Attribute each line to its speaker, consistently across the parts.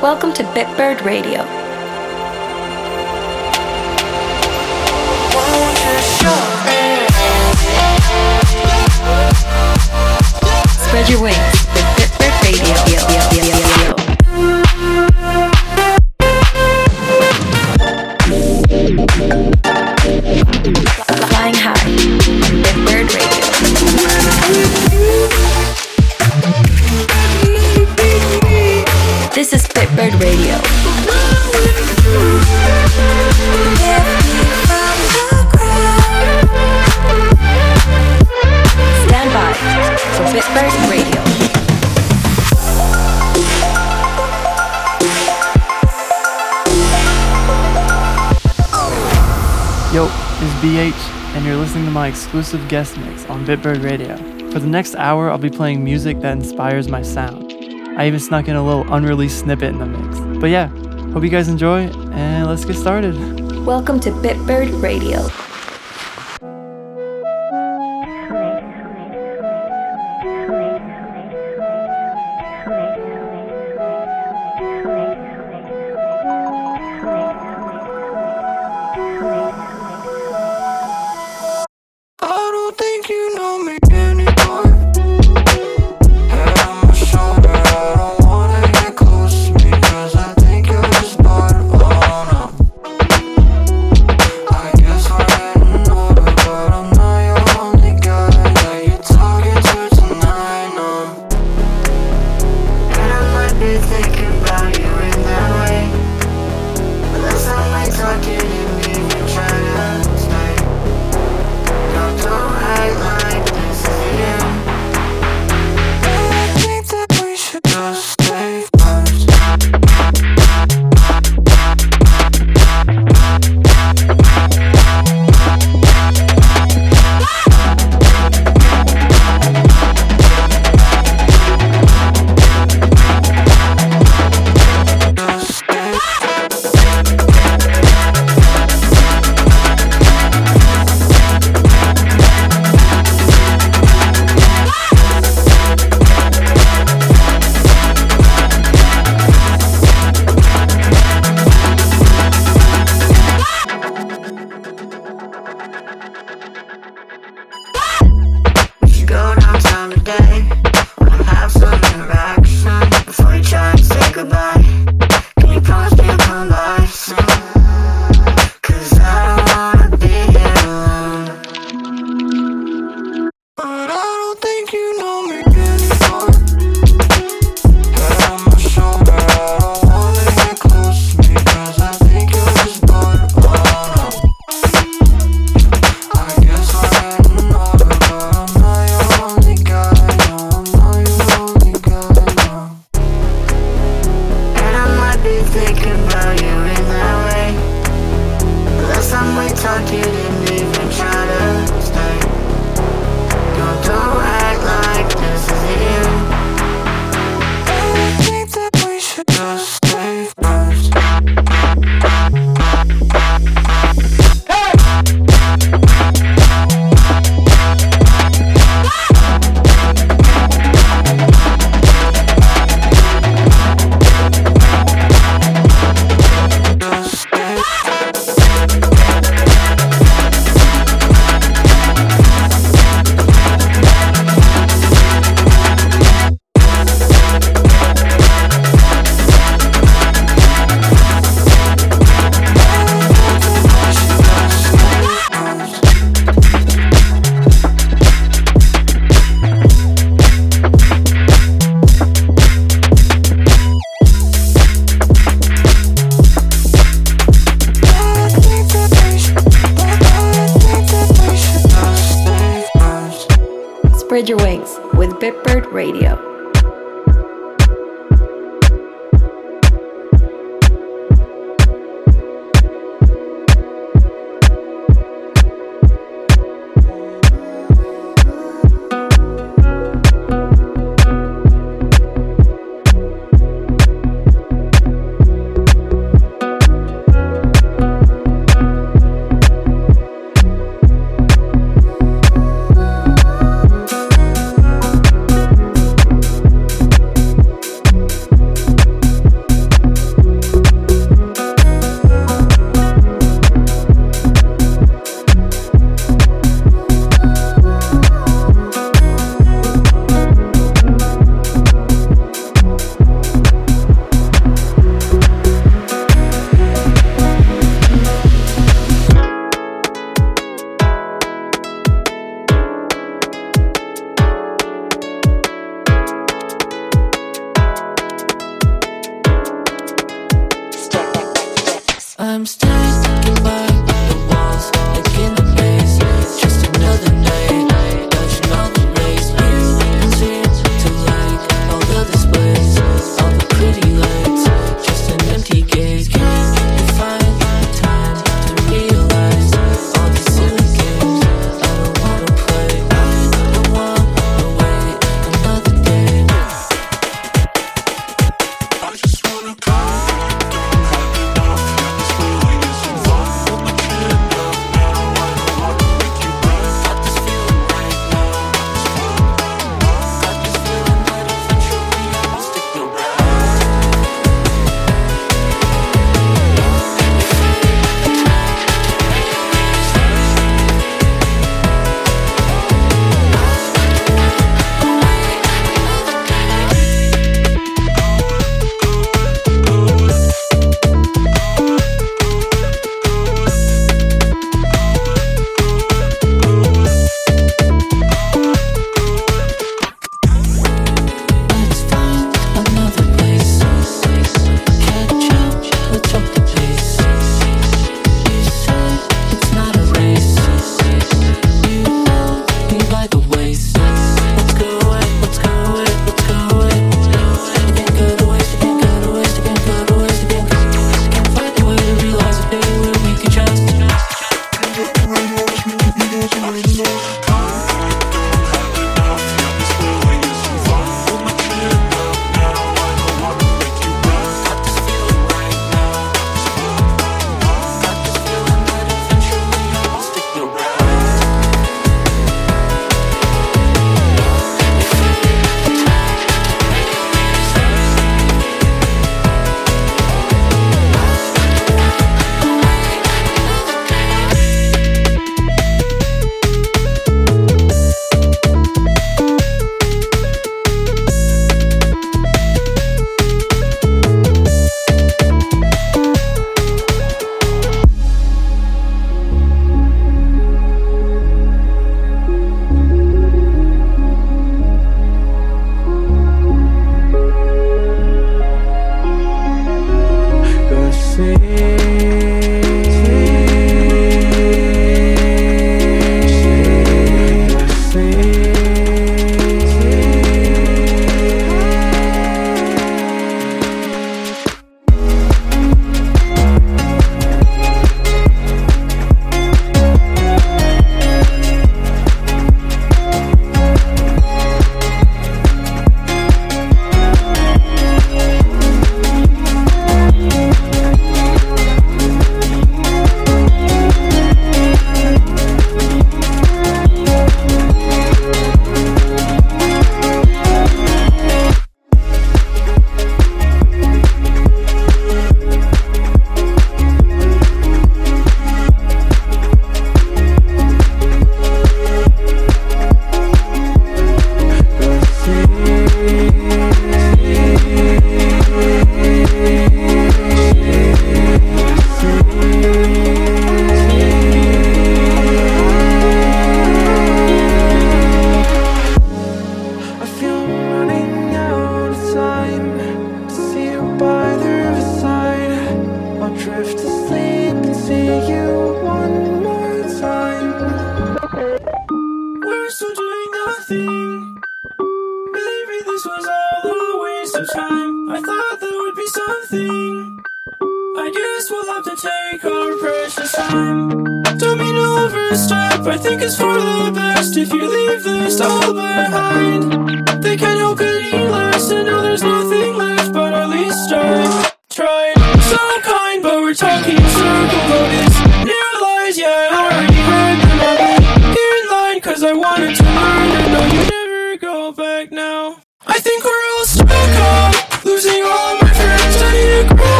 Speaker 1: Welcome to Bitbird Radio. Spread your wings with Bitbird Radio.
Speaker 2: and you're listening to my exclusive guest mix on Bitbird Radio. For the next hour, I'll be playing music that inspires my sound. I even snuck in a little unreleased snippet in the mix. But yeah, hope you guys enjoy, and let's get started.
Speaker 1: Welcome to Bitbird Radio.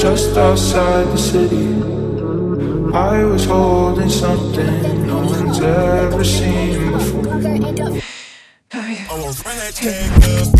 Speaker 3: just
Speaker 4: outside the
Speaker 5: city. I was holding something no one's ever seen before. Oh, yeah.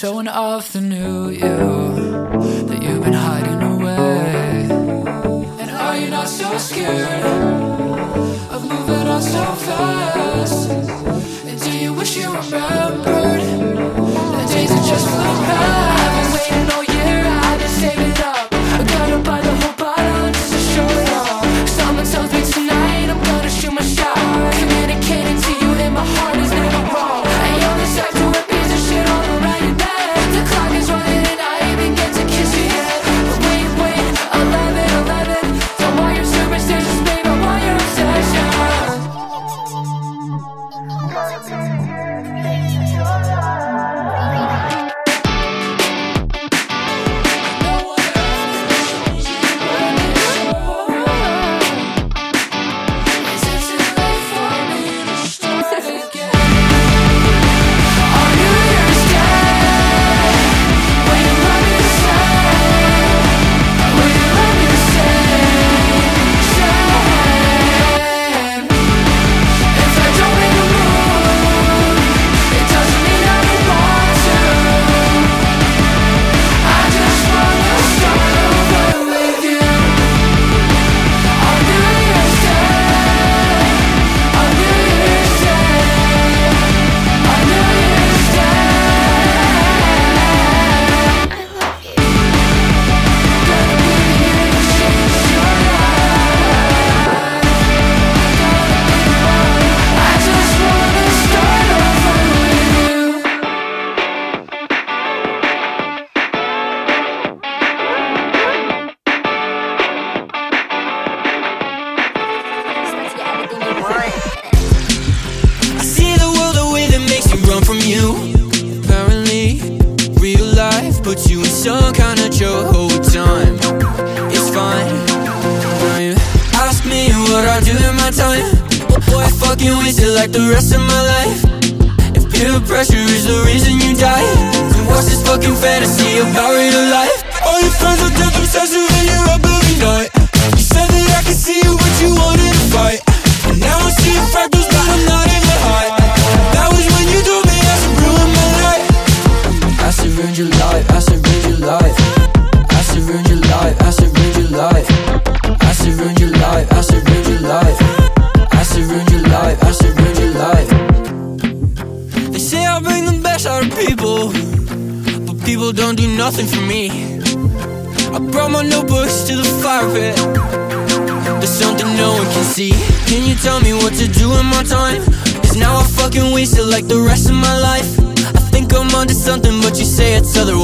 Speaker 5: Showing of the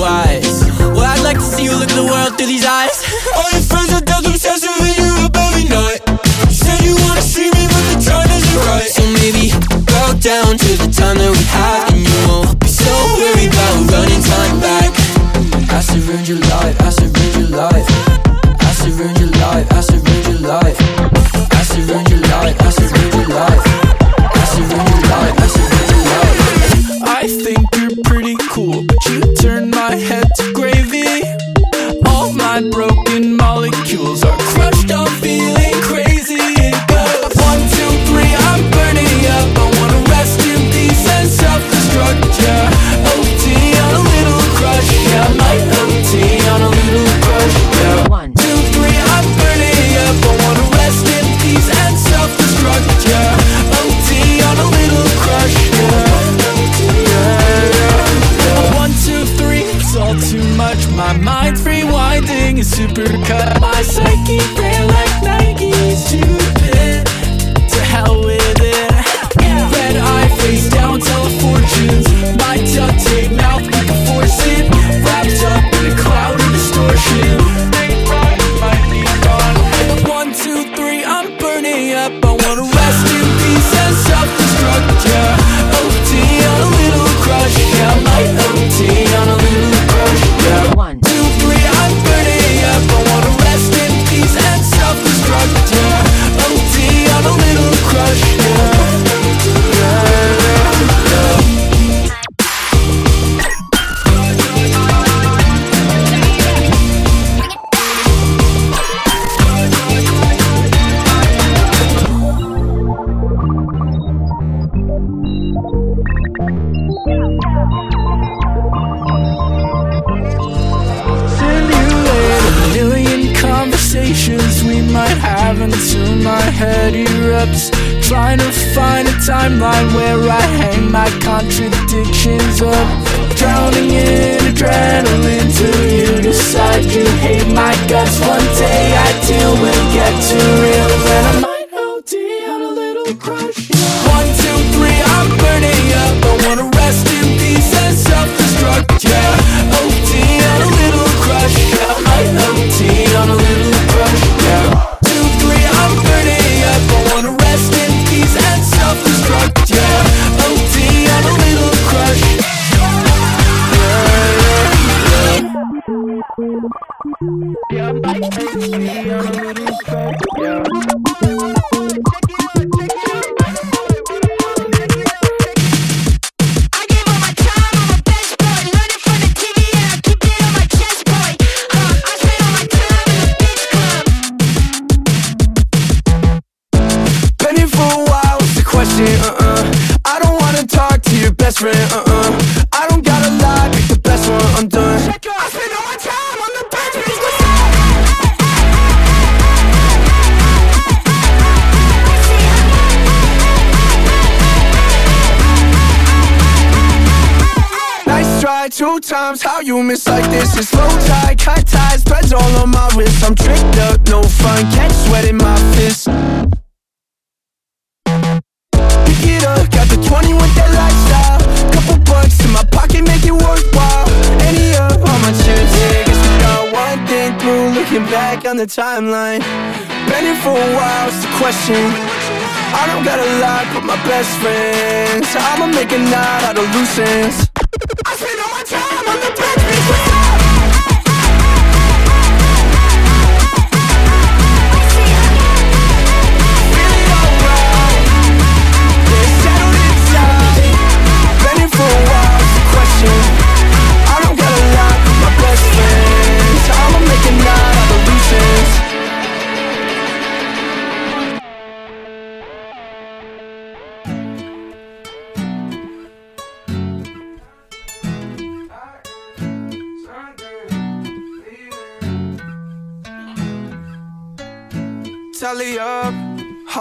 Speaker 6: wise. Well, I'd like to see you look at the world through these eyes. All your friends are dumb themselves with you up every night. You said you wanna see me, but the time isn't right. So maybe bow down to the time that we have, and you won't be so worried about running time back. I surrendered your life. I surrendered your life. I surrendered your life. I surrendered your life. I surrendered your life. I surrendered your life.
Speaker 7: broke.
Speaker 8: Concepts. Trying to find a timeline where I hang my contradictions up. Drowning in adrenaline till you decide you hate my guts. One day I deal will get too real, I timeline. Been here for a while, it's the question. I don't got a lot but my best friends. I'ma make a knot out of loose ends. I spend all my time on the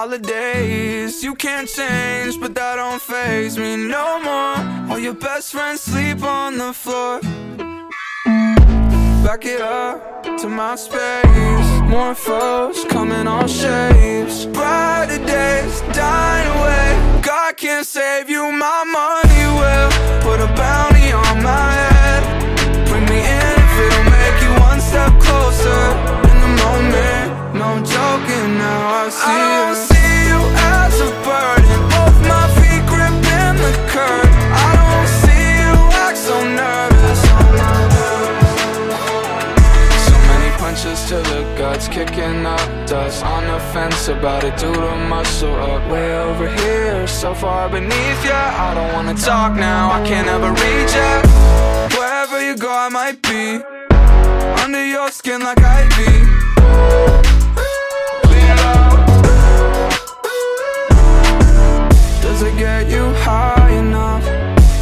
Speaker 8: holidays. You can't change, but that don't faze me no more. All your best friends sleep on the floor. Back it up to my space. More foes coming all shapes. Brighter days dying away. God can't save you, my money will. Put a bounty on my head. Bring me in if it'll make you one step closer. In the moment, no joking now I see I Both my feet gripping the curb I don't see you act so nervous so many punches to the guts, kicking up dust. On the fence about it, due to muscle up. Way over here, so far beneath ya. I don't wanna talk now, I can't ever reach ya. Wherever you go, I might be under your skin like ivy. Clean Does it get you high enough?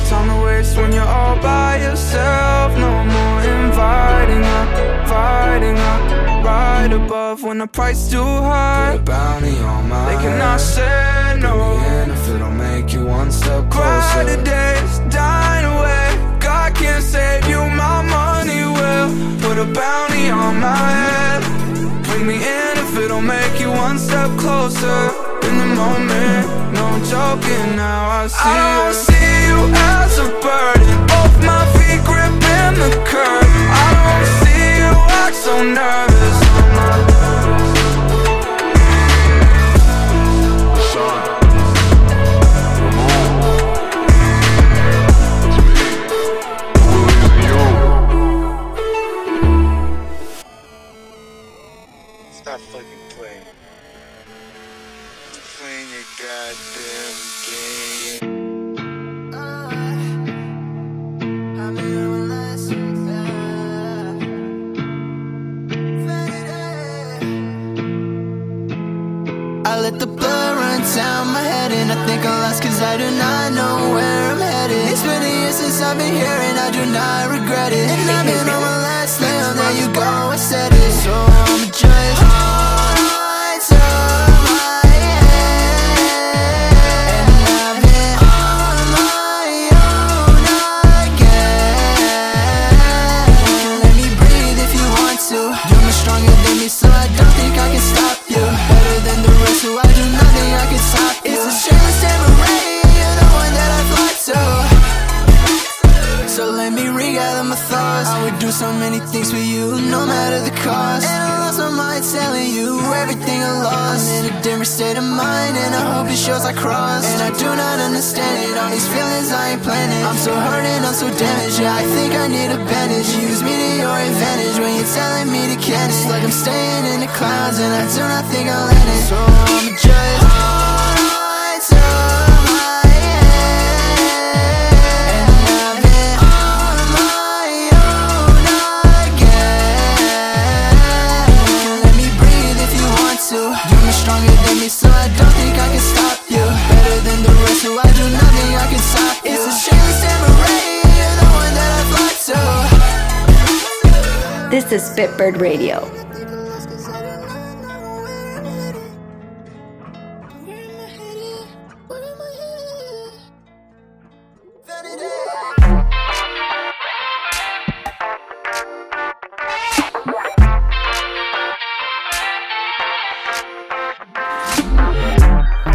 Speaker 8: Time to waste when you're all by yourself. No more inviting up, fighting up, right above when the price too high. Put a bounty on my They cannot say no. Bring me in if it'll make you one step closer. Brighter days dying away. God can't save you, my money will. Put a bounty on my head. Bring me in if it'll make you one step closer. In the moment, no joking now. I see I don't see you as a burden. Both my feet gripping the curb. I don't see you act so nervous. I do not know where I'm headed. It's been a year since I've been here and I do not regret it. And I've been on my last nail, there you go, I said it. So I'm
Speaker 9: so many things for you, no matter the cost. And I lost my mind telling you everything I lost. I'm in a different state of mind, and I hope it shows I crossed. And I do not understand it, all these feelings I ain't planning. I'm so hurt and I'm so damaged, yeah, I think I need a bandage. Use me to your advantage when you're telling me to can It's like I'm staying in the clouds, and I do not think I'll land it. So I'm just
Speaker 10: This is Bitbird Radio.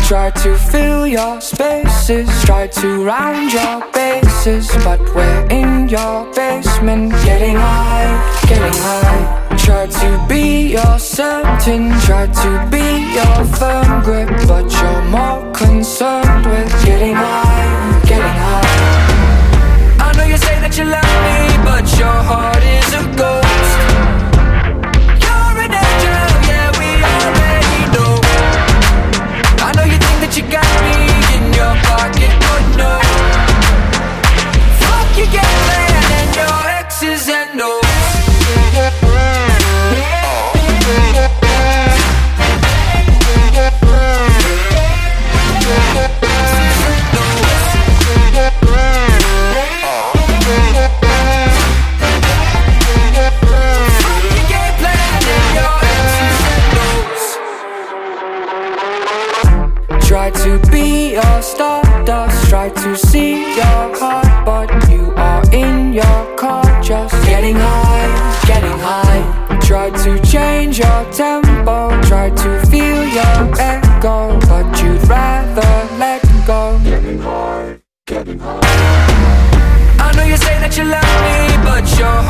Speaker 11: Try to fill your spaces, try to round your bases, but we're in your basement, getting high, getting high. Try to be your certain, try to be your firm grip, but you're more concerned with getting high, getting high. I know you say that you love me, but your heart is a ghost. To be your stardust, try to see your heart, but you are in your car, just getting high, getting high. Try to change your tempo, try to feel your echo, but you'd rather let go. Getting high, getting high. I know you say that you love me, but your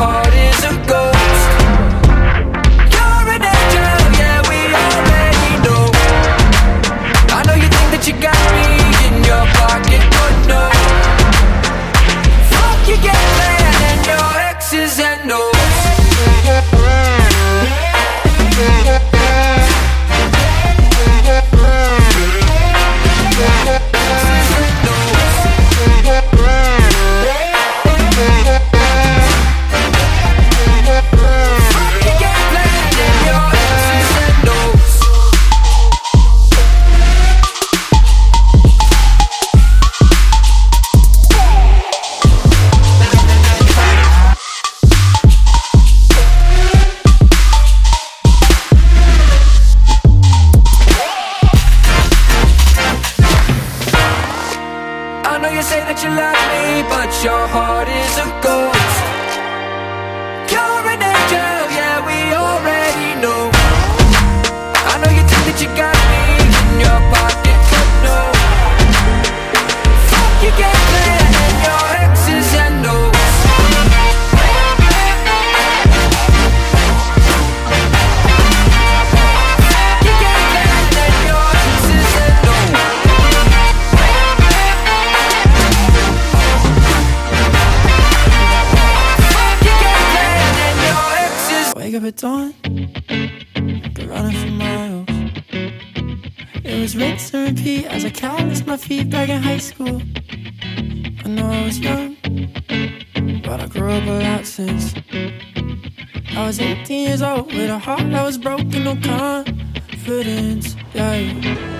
Speaker 11: I
Speaker 12: was 18 years old with a heart that was broken, no confidence. Yeah.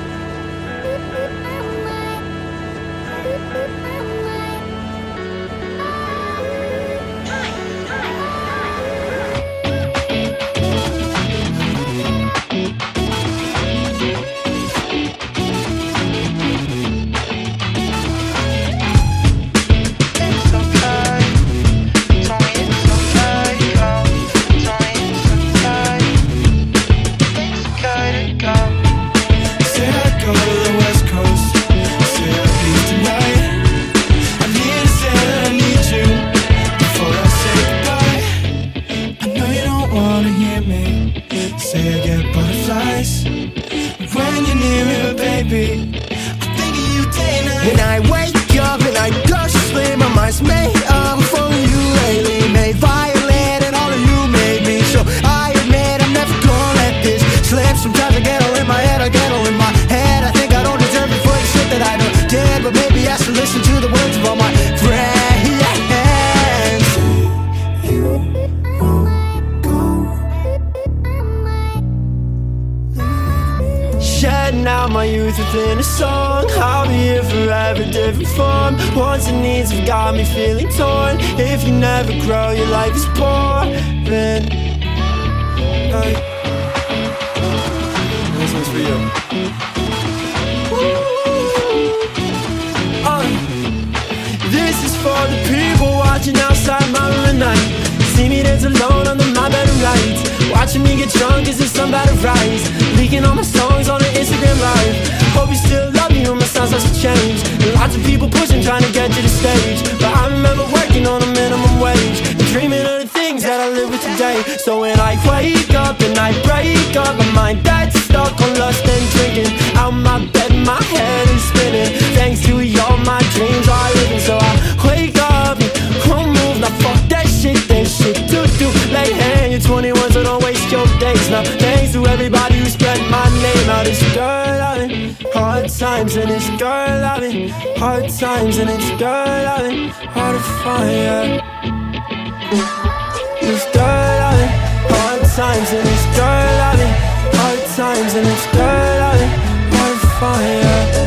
Speaker 12: I break up a mind that's stuck on lust and drinking. Out my bed, my head is spinning. Thanks to you, all my dreams are living. So I wake up won't move. Now fuck that shit, there's shit to do. Lay hand, you're 21, so don't waste your days. Now thanks to everybody who spread my name out. This girl loving hard times and this girl loving hard times and this girl loving hard to find. Yeah. This girl times and it's girl loving, hard times and it's girl loving, hard
Speaker 13: fire.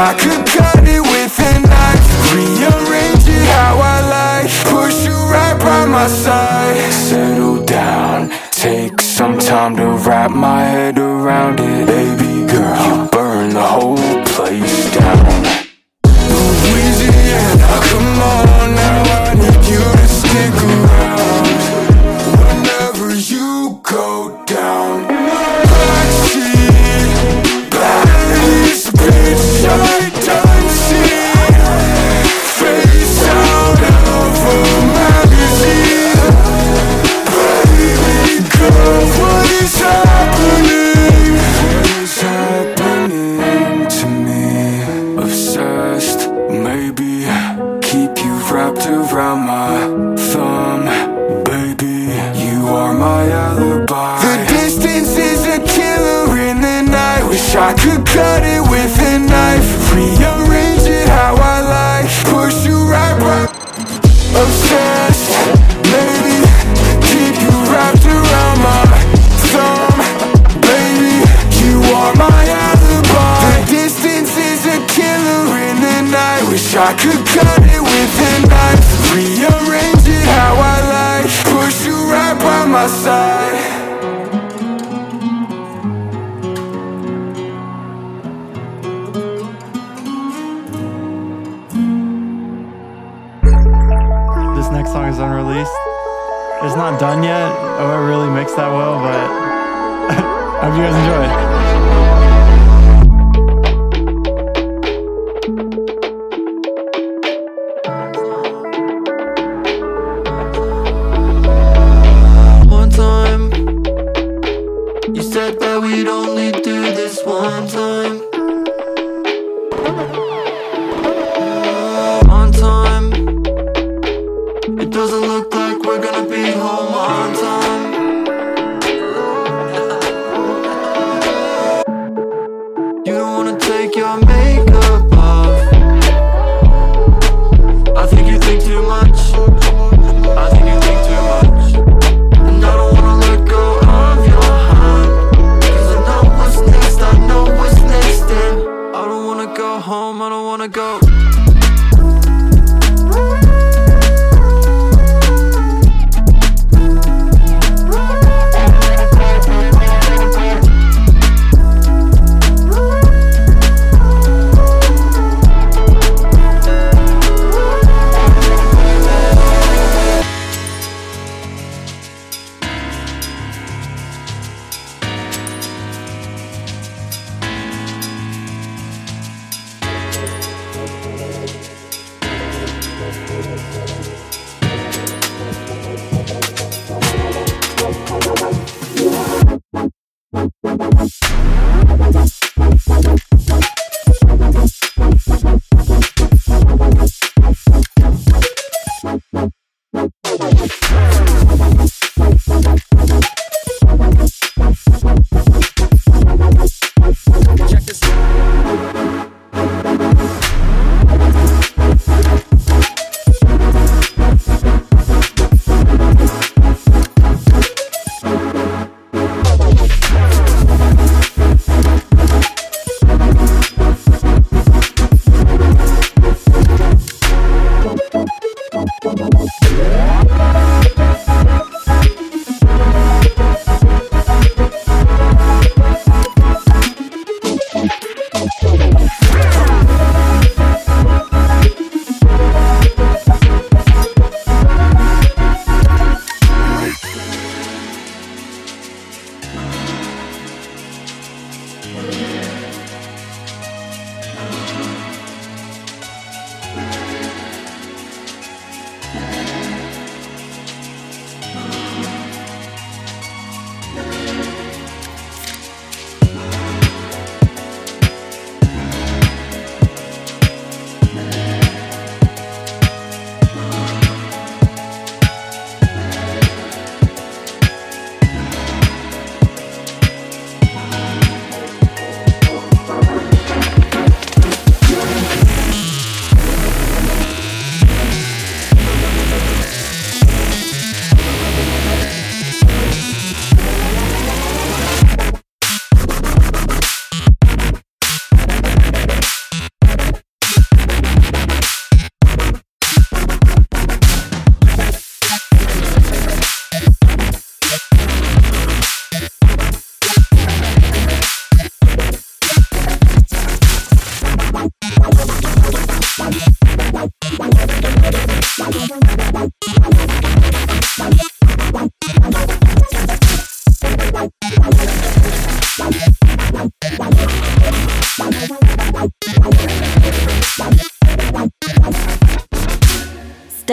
Speaker 13: I could cut it with a knife Rearrange it how I like Push you right by my side. Settle down Take some time to wrap my head around it.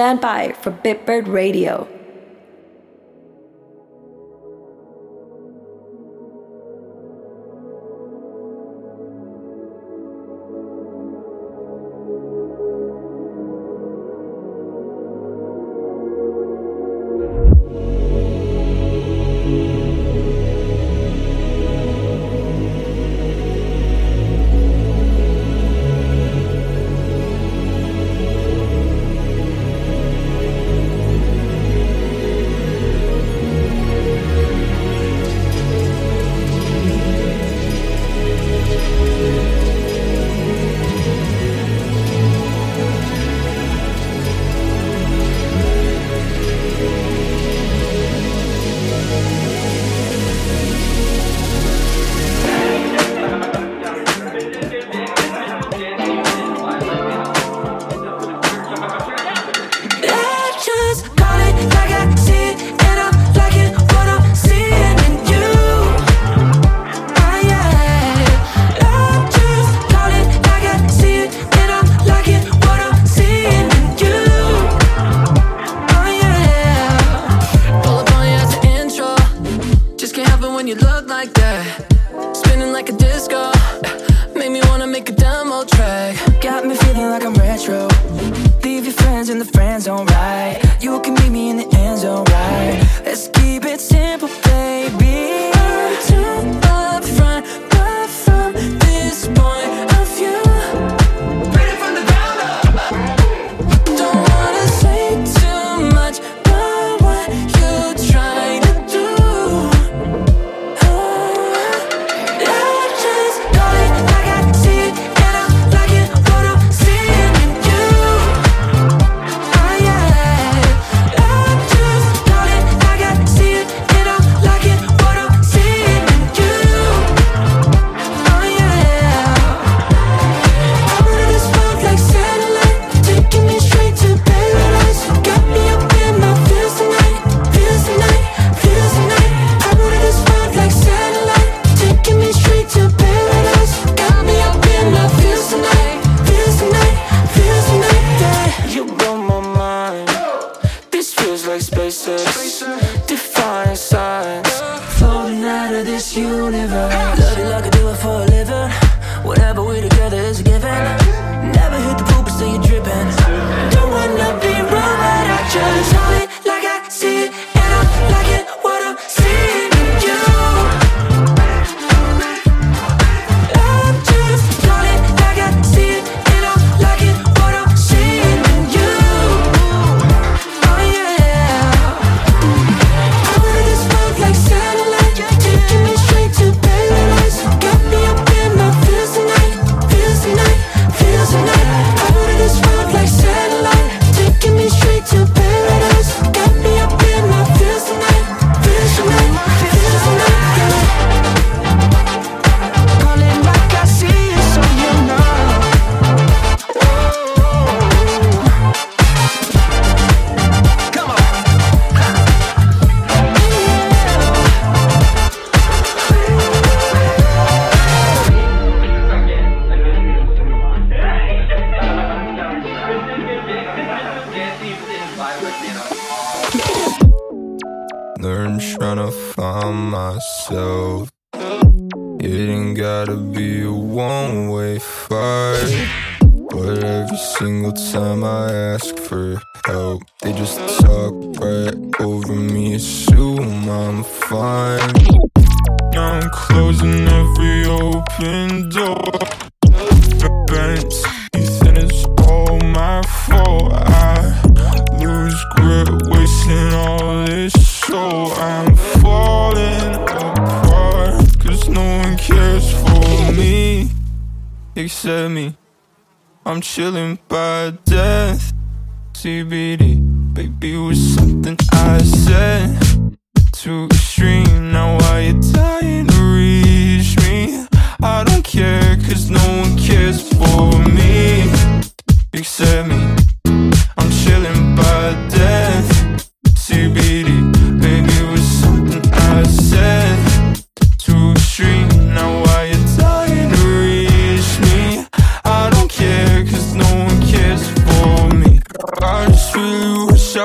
Speaker 10: Stand by for Bitbird Radio.
Speaker 13: time I ask for help, they just talk right over me, assume I'm fine. I'm closing every open door. Bent teeth, and it's all my fault. I lose grip, wasting all this soul. I'm falling apart, cause no one cares for me except me. I'm chilling by death. CBD, baby, was something I said. Too extreme, now why you dying to reach me? I don't care, cause no one cares for me. Except me, I'm chilling by death. CBD.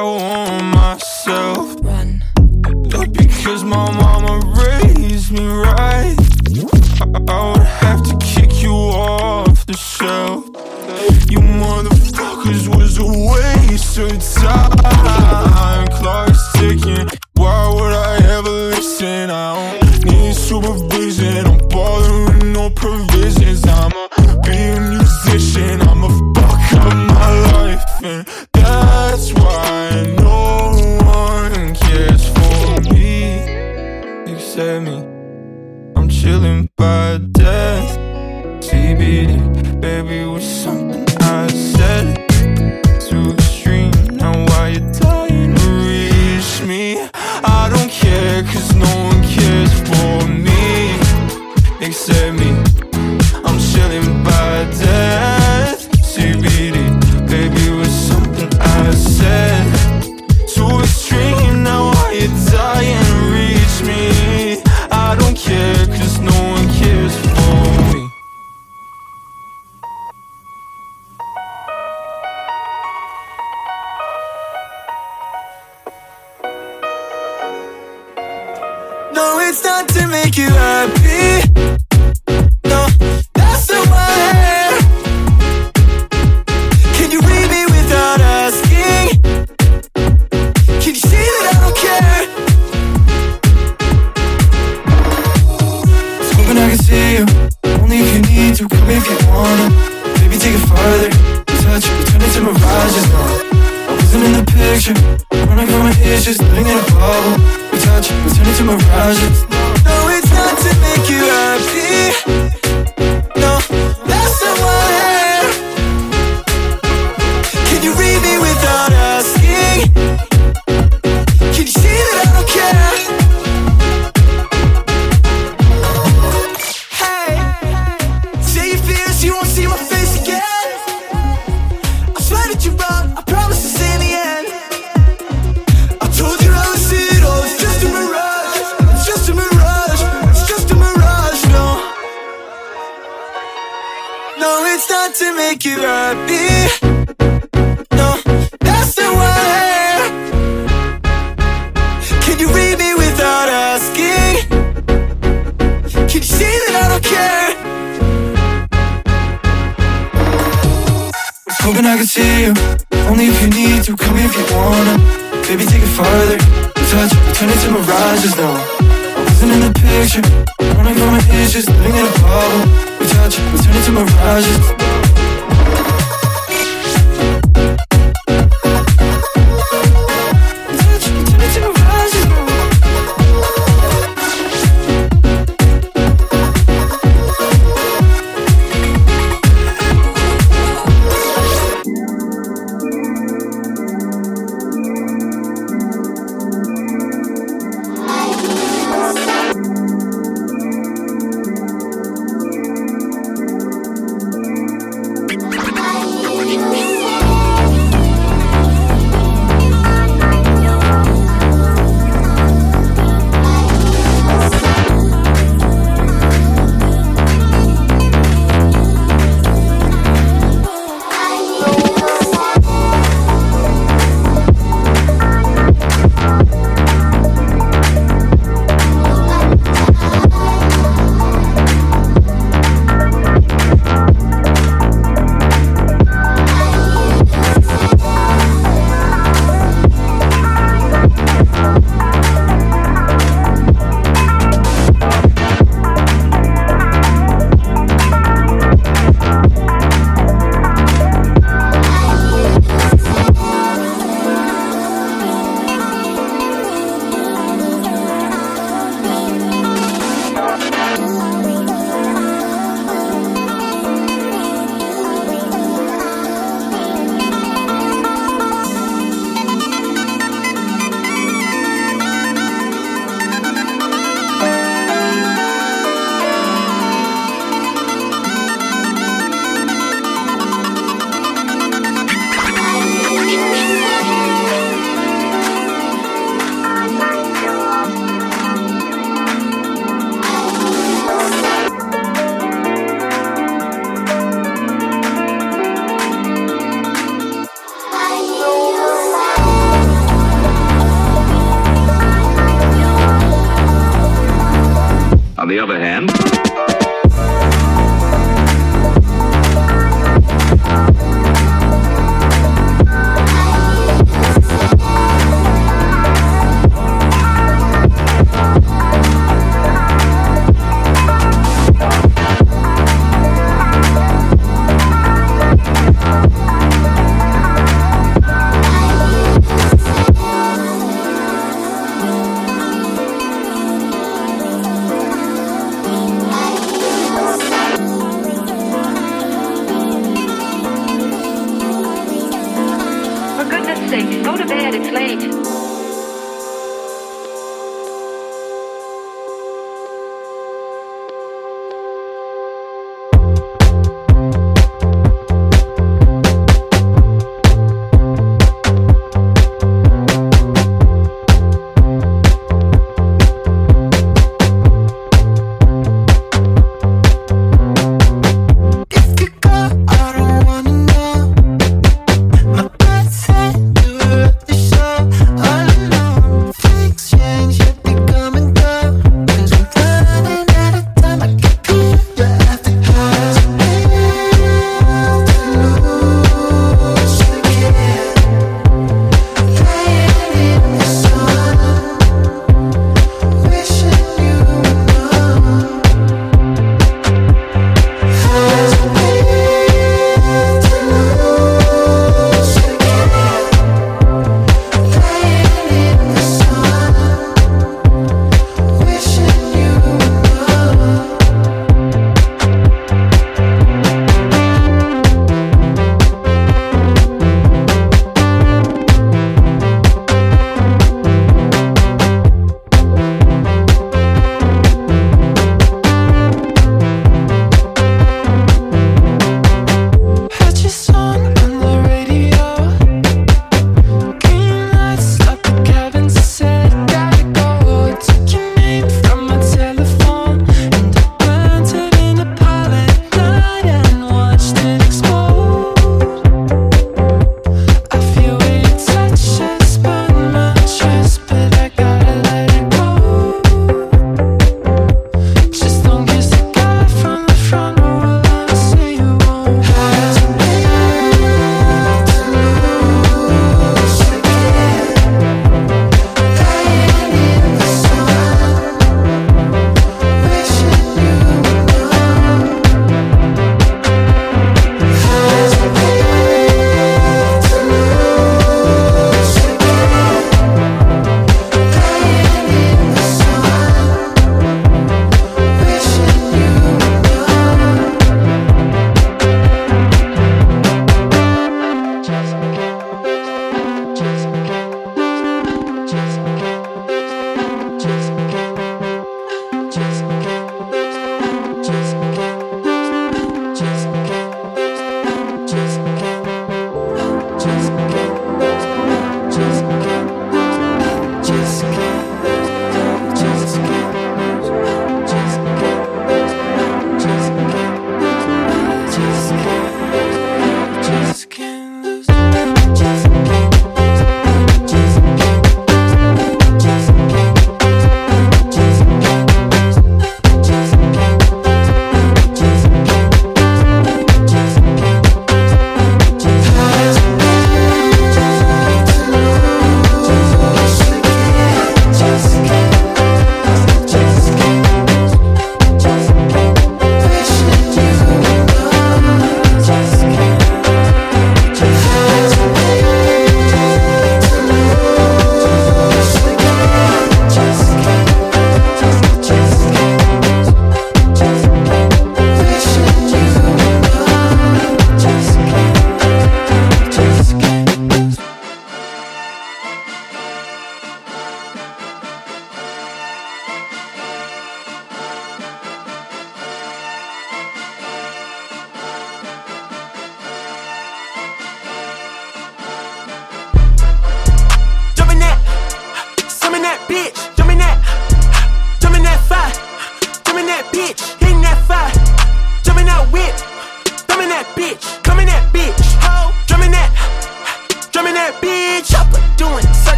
Speaker 13: on myself. Run. But because my mama raised me right, I would have to kick you off the shelf. You motherfuckers was a waste of time.
Speaker 8: problem. We touch, We turn into mirages.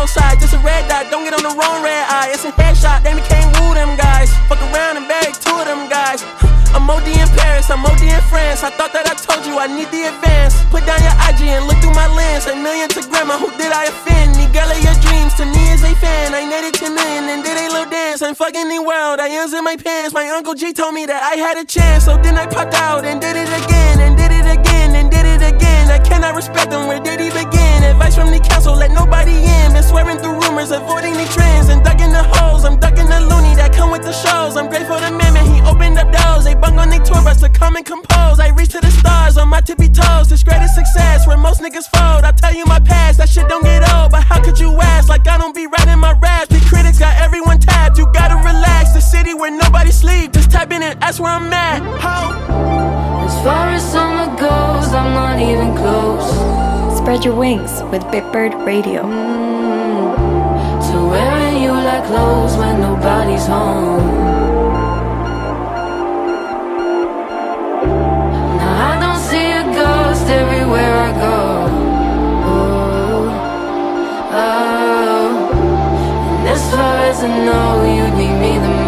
Speaker 14: Both sides, just a red dot, don't get on the wrong red eye. It's a headshot, they became woo them guys. Fuck around and bag two of them guys. I'm OD in Paris, I'm OD in France. I thought that I told you I need the advance. Put down your IG and look through my lens. A million to grandma, who did I offend? The girl of your dreams to me is a fan. I netted 10 million and did a little dance. I'm fucking the world, I ends in my pants. My uncle G told me that I had a chance. So then I popped out and did it again, and did it again, and did it again. I cannot respect them, where did he begin? Advice from the council, let nobody in. Been swearing through rumors, avoiding the trends, and ducking the holes. I'm ducking the loony that come with the shows. I'm grateful to man, he opened up doors. They bung on their tour bus to come and compose. I reach to the stars on my tippy toes. This greatest success where most niggas fold. I tell you my past, that shit don't get old. But how could you ask? Like I don't be writing my raps. The critics got everyone tapped. You gotta relax. The city where nobody sleep. Just type in and ask where I'm at. Ho.
Speaker 5: As far as summer goes, I'm not even close
Speaker 1: Spread your wings with Bitbird Radio.
Speaker 5: Mm, to wearing you like clothes when nobody's home. Now I don't see a ghost everywhere I go. Oh, oh. Me the most.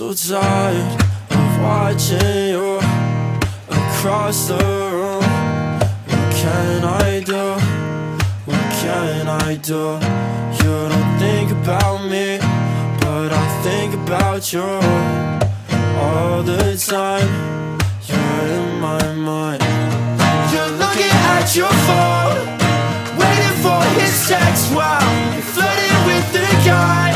Speaker 8: So
Speaker 12: tired of watching you across the room. What can I do? What can I do? You don't think about me, but I think about you all the time. You're in my mind. You're looking at your phone, waiting for his text while flirting with the guy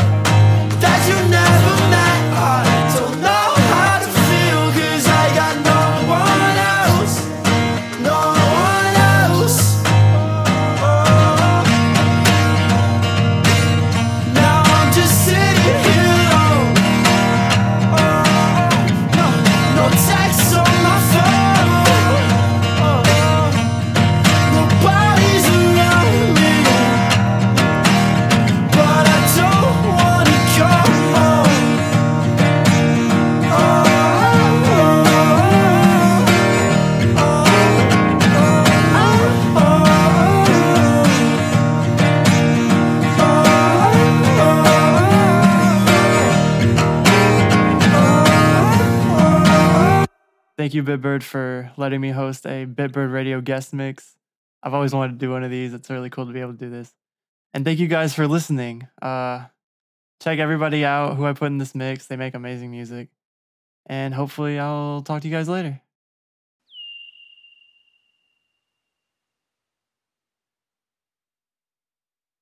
Speaker 2: you, Bitbird, for letting me host a Bitbird Radio guest mix. I've always wanted to do one of these. It's really cool to be able to do this. And thank you guys for listening. Uh, check everybody out who I put in this mix. They make amazing music. And hopefully, I'll talk to you guys later.